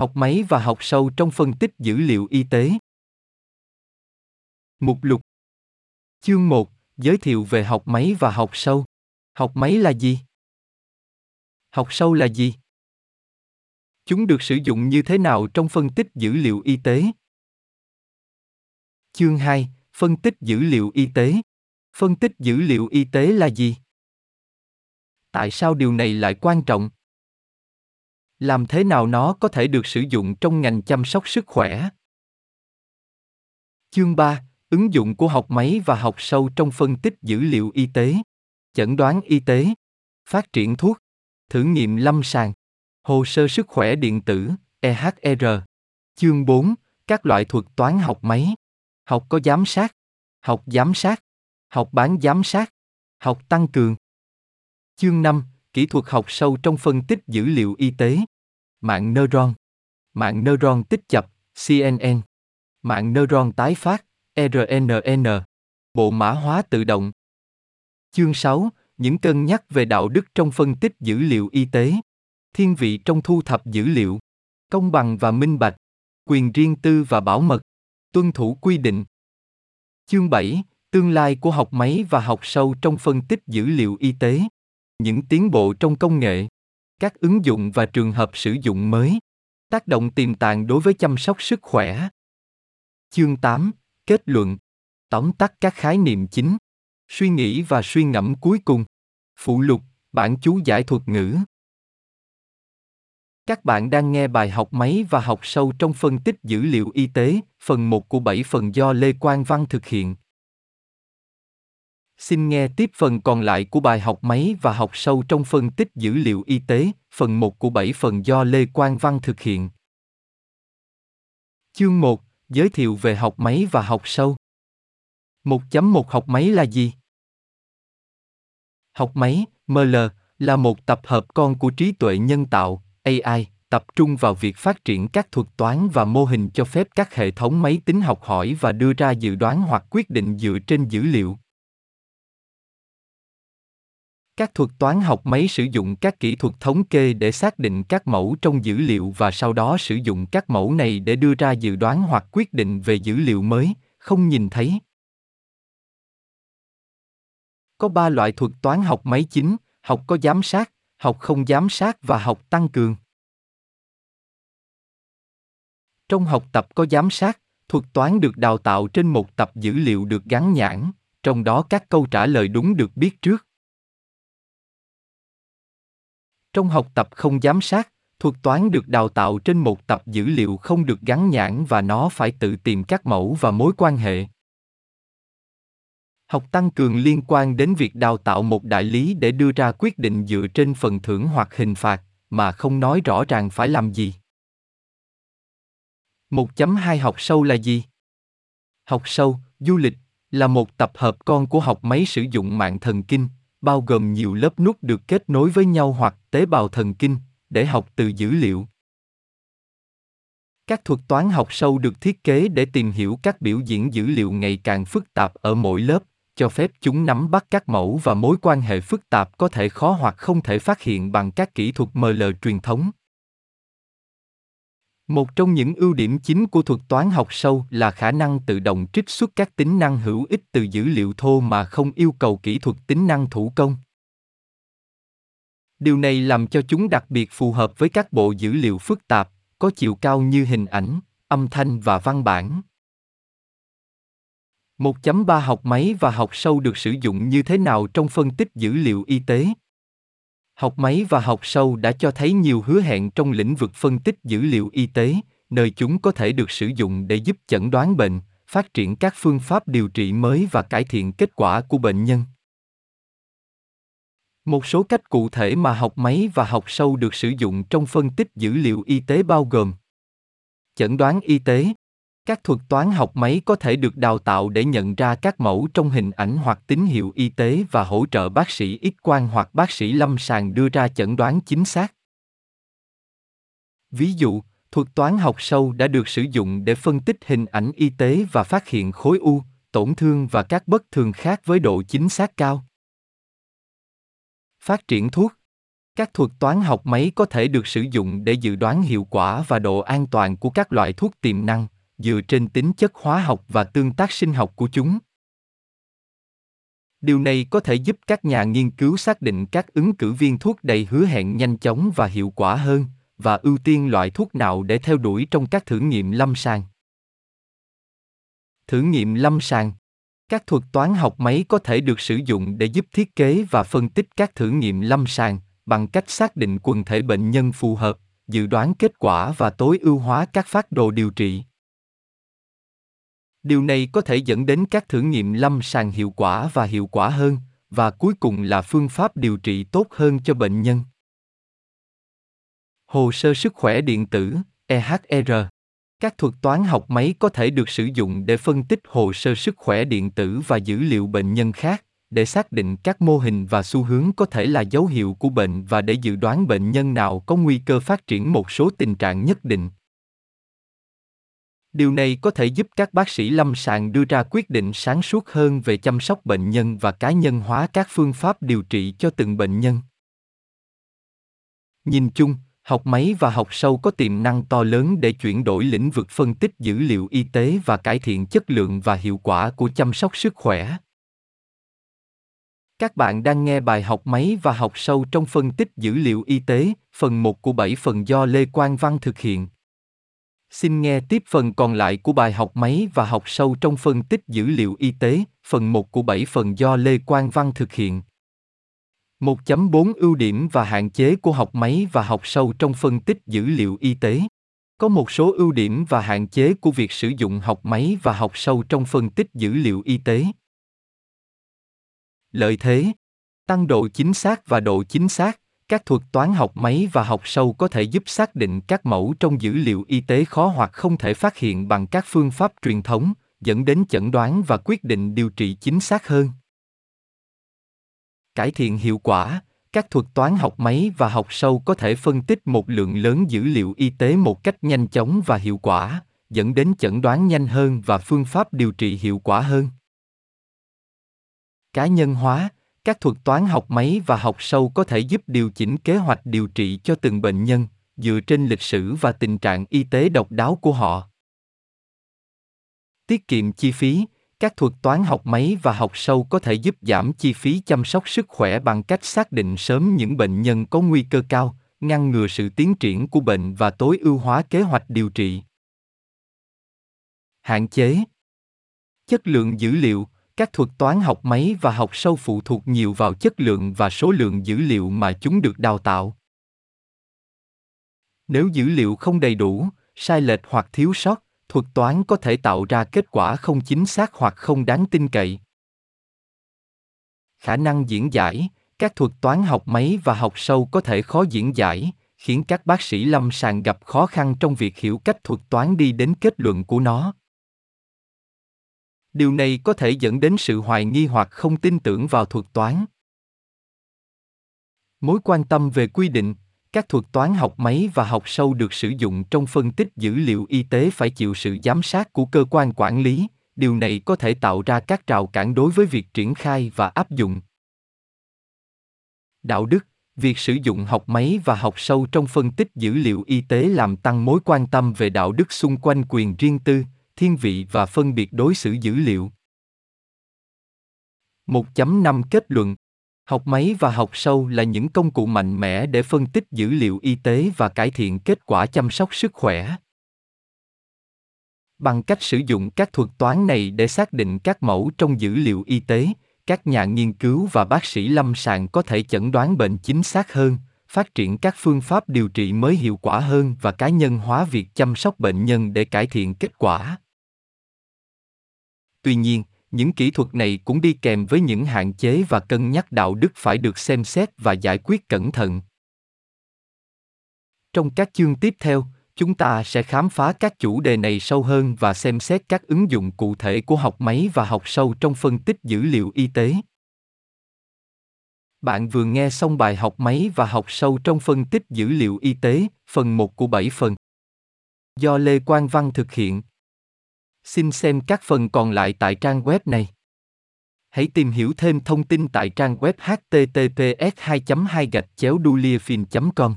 Học máy và học sâu trong phân tích dữ liệu y tế. Mục lục Chương 1, giới thiệu về học máy và học sâu. Học máy là gì? Học sâu là gì? Chúng được sử dụng như thế nào trong phân tích dữ liệu y tế? Chương 2, phân tích dữ liệu y tế. Phân tích dữ liệu y tế là gì? Tại sao điều này lại quan trọng? Làm thế nào nó có thể được sử dụng trong ngành chăm sóc sức khỏe? Chương 3, ứng dụng của học máy và học sâu trong phân tích dữ liệu y tế, chẩn đoán y tế, phát triển thuốc, thử nghiệm lâm sàng, hồ sơ sức khỏe điện tử, EHR. Chương 4, các loại thuật toán học máy. Học có giám sát, học giám sát, học bán giám sát, học tăng cường. Chương 5, kỹ thuật học sâu trong phân tích dữ liệu y tế. Mạng neuron, mạng neuron tích chập, CNN, mạng neuron tái phát, RNN, bộ mã hóa tự động. Chương 6, những cân nhắc về đạo đức trong phân tích dữ liệu y tế. Thiên vị trong thu thập dữ liệu, công bằng và minh bạch, quyền riêng tư và bảo mật, tuân thủ quy định. Chương 7, tương lai của học máy và học sâu trong phân tích dữ liệu y tế. Những tiến bộ trong công nghệ, các ứng dụng và trường hợp sử dụng mới, tác động tiềm tàng đối với chăm sóc sức khỏe. Chương 8, kết luận, tóm tắt các khái niệm chính, suy nghĩ và suy ngẫm cuối cùng. Phụ lục, bản chú giải thuật ngữ. Các bạn đang nghe bài học máy và học sâu trong phân tích dữ liệu y tế, phần 1 của 7 phần do Lê Quang Văn thực hiện. Xin nghe tiếp phần còn lại của bài học máy và học sâu trong phân tích dữ liệu y tế, phần 1 của 7 phần do Lê Quang Văn thực hiện. Chương 1, giới thiệu về học máy và học sâu. 1.1 học máy là gì? Học máy, ML, là một tập hợp con của trí tuệ nhân tạo, AI, tập trung vào việc phát triển các thuật toán và mô hình cho phép các hệ thống máy tính học hỏi và đưa ra dự đoán hoặc quyết định dựa trên dữ liệu. Các thuật toán học máy sử dụng các kỹ thuật thống kê để xác định các mẫu trong dữ liệu và sau đó sử dụng các mẫu này để đưa ra dự đoán hoặc quyết định về dữ liệu mới, không nhìn thấy. Có ba loại thuật toán học máy chính, học có giám sát, học không giám sát và học tăng cường. Trong học tập có giám sát, thuật toán được đào tạo trên một tập dữ liệu được gắn nhãn, trong đó các câu trả lời đúng được biết trước. Trong học tập không giám sát, thuật toán được đào tạo trên một tập dữ liệu không được gắn nhãn và nó phải tự tìm các mẫu và mối quan hệ. Học tăng cường liên quan đến việc đào tạo một đại lý để đưa ra quyết định dựa trên phần thưởng hoặc hình phạt, mà không nói rõ ràng phải làm gì. 1.2 học sâu là gì? Học sâu, du lịch, là một tập hợp con của học máy sử dụng mạng thần kinh, bao gồm nhiều lớp nút được kết nối với nhau hoặc tế bào thần kinh, để học từ dữ liệu. Các thuật toán học sâu được thiết kế để tìm hiểu các biểu diễn dữ liệu ngày càng phức tạp ở mỗi lớp, cho phép chúng nắm bắt các mẫu và mối quan hệ phức tạp có thể khó hoặc không thể phát hiện bằng các kỹ thuật ml truyền thống một trong những ưu điểm chính của thuật toán học sâu là khả năng tự động trích xuất các tính năng hữu ích từ dữ liệu thô mà không yêu cầu kỹ thuật tính năng thủ công. Điều này làm cho chúng đặc biệt phù hợp với các bộ dữ liệu phức tạp, có chiều cao như hình ảnh, âm thanh và văn bản. 1.3 học máy và học sâu được sử dụng như thế nào trong phân tích dữ liệu y tế? Học máy và học sâu đã cho thấy nhiều hứa hẹn trong lĩnh vực phân tích dữ liệu y tế, nơi chúng có thể được sử dụng để giúp chẩn đoán bệnh, phát triển các phương pháp điều trị mới và cải thiện kết quả của bệnh nhân. Một số cách cụ thể mà học máy và học sâu được sử dụng trong phân tích dữ liệu y tế bao gồm chẩn đoán y tế các thuật toán học máy có thể được đào tạo để nhận ra các mẫu trong hình ảnh hoặc tín hiệu y tế và hỗ trợ bác sĩ X quang hoặc bác sĩ lâm sàng đưa ra chẩn đoán chính xác. Ví dụ, thuật toán học sâu đã được sử dụng để phân tích hình ảnh y tế và phát hiện khối u, tổn thương và các bất thường khác với độ chính xác cao. Phát triển thuốc Các thuật toán học máy có thể được sử dụng để dự đoán hiệu quả và độ an toàn của các loại thuốc tiềm năng, dựa trên tính chất hóa học và tương tác sinh học của chúng. Điều này có thể giúp các nhà nghiên cứu xác định các ứng cử viên thuốc đầy hứa hẹn nhanh chóng và hiệu quả hơn, và ưu tiên loại thuốc nào để theo đuổi trong các thử nghiệm lâm sàng. Thử nghiệm lâm sàng các thuật toán học máy có thể được sử dụng để giúp thiết kế và phân tích các thử nghiệm lâm sàng bằng cách xác định quần thể bệnh nhân phù hợp dự đoán kết quả và tối ưu hóa các phát đồ điều trị điều này có thể dẫn đến các thử nghiệm lâm sàng hiệu quả và hiệu quả hơn, và cuối cùng là phương pháp điều trị tốt hơn cho bệnh nhân. Hồ sơ sức khỏe điện tử ehr các thuật toán học máy có thể được sử dụng để phân tích hồ sơ sức khỏe điện tử và dữ liệu bệnh nhân khác, để xác định các mô hình và xu hướng có thể là dấu hiệu của bệnh và để dự đoán bệnh nhân nào có nguy cơ phát triển một số tình trạng nhất định điều này có thể giúp các bác sĩ lâm sàng đưa ra quyết định sáng suốt hơn về chăm sóc bệnh nhân và cá nhân hóa các phương pháp điều trị cho từng bệnh nhân nhìn chung học máy và học sâu có tiềm năng to lớn để chuyển đổi lĩnh vực phân tích dữ liệu y tế và cải thiện chất lượng và hiệu quả của chăm sóc sức khỏe các bạn đang nghe bài học máy và học sâu trong phân tích dữ liệu y tế, phần 1 của 7 phần do Lê Quang Văn thực hiện. Xin nghe tiếp phần còn lại của bài học máy và học sâu trong phân tích dữ liệu y tế, phần 1 của 7 phần do Lê Quang Văn thực hiện. 1.4 Ưu điểm và hạn chế của học máy và học sâu trong phân tích dữ liệu y tế. Có một số ưu điểm và hạn chế của việc sử dụng học máy và học sâu trong phân tích dữ liệu y tế. Lợi thế Tăng độ chính xác và độ chính xác, các thuật toán học máy và học sâu có thể giúp xác định các mẫu trong dữ liệu y tế khó hoặc không thể phát hiện bằng các phương pháp truyền thống, dẫn đến chẩn đoán và quyết định điều trị chính xác hơn. Cải thiện hiệu quả, các thuật toán học máy và học sâu có thể phân tích một lượng lớn dữ liệu y tế một cách nhanh chóng và hiệu quả, dẫn đến chẩn đoán nhanh hơn và phương pháp điều trị hiệu quả hơn cá nhân hóa các thuật toán học máy và học sâu có thể giúp điều chỉnh kế hoạch điều trị cho từng bệnh nhân, dựa trên lịch sử và tình trạng y tế độc đáo của họ. Tiết kiệm chi phí, các thuật toán học máy và học sâu có thể giúp giảm chi phí chăm sóc sức khỏe bằng cách xác định sớm những bệnh nhân có nguy cơ cao, ngăn ngừa sự tiến triển của bệnh và tối ưu hóa kế hoạch điều trị. Hạn chế. Chất lượng dữ liệu các thuật toán học máy và học sâu phụ thuộc nhiều vào chất lượng và số lượng dữ liệu mà chúng được đào tạo. Nếu dữ liệu không đầy đủ, sai lệch hoặc thiếu sót, thuật toán có thể tạo ra kết quả không chính xác hoặc không đáng tin cậy. Khả năng diễn giải, các thuật toán học máy và học sâu có thể khó diễn giải, khiến các bác sĩ lâm sàng gặp khó khăn trong việc hiểu cách thuật toán đi đến kết luận của nó điều này có thể dẫn đến sự hoài nghi hoặc không tin tưởng vào thuật toán. Mối quan tâm về quy định, các thuật toán học máy và học sâu được sử dụng trong phân tích dữ liệu y tế phải chịu sự giám sát của cơ quan quản lý, điều này có thể tạo ra các rào cản đối với việc triển khai và áp dụng. Đạo đức, việc sử dụng học máy và học sâu trong phân tích dữ liệu y tế làm tăng mối quan tâm về đạo đức xung quanh quyền riêng tư thiên vị và phân biệt đối xử dữ liệu. 1.5 Kết luận Học máy và học sâu là những công cụ mạnh mẽ để phân tích dữ liệu y tế và cải thiện kết quả chăm sóc sức khỏe. Bằng cách sử dụng các thuật toán này để xác định các mẫu trong dữ liệu y tế, các nhà nghiên cứu và bác sĩ lâm sàng có thể chẩn đoán bệnh chính xác hơn, phát triển các phương pháp điều trị mới hiệu quả hơn và cá nhân hóa việc chăm sóc bệnh nhân để cải thiện kết quả tuy nhiên những kỹ thuật này cũng đi kèm với những hạn chế và cân nhắc đạo đức phải được xem xét và giải quyết cẩn thận trong các chương tiếp theo chúng ta sẽ khám phá các chủ đề này sâu hơn và xem xét các ứng dụng cụ thể của học máy và học sâu trong phân tích dữ liệu y tế bạn vừa nghe xong bài học máy và học sâu trong phân tích dữ liệu y tế, phần 1 của 7 phần. Do Lê Quang Văn thực hiện. Xin xem các phần còn lại tại trang web này. Hãy tìm hiểu thêm thông tin tại trang web https 2 2 gạch chéo com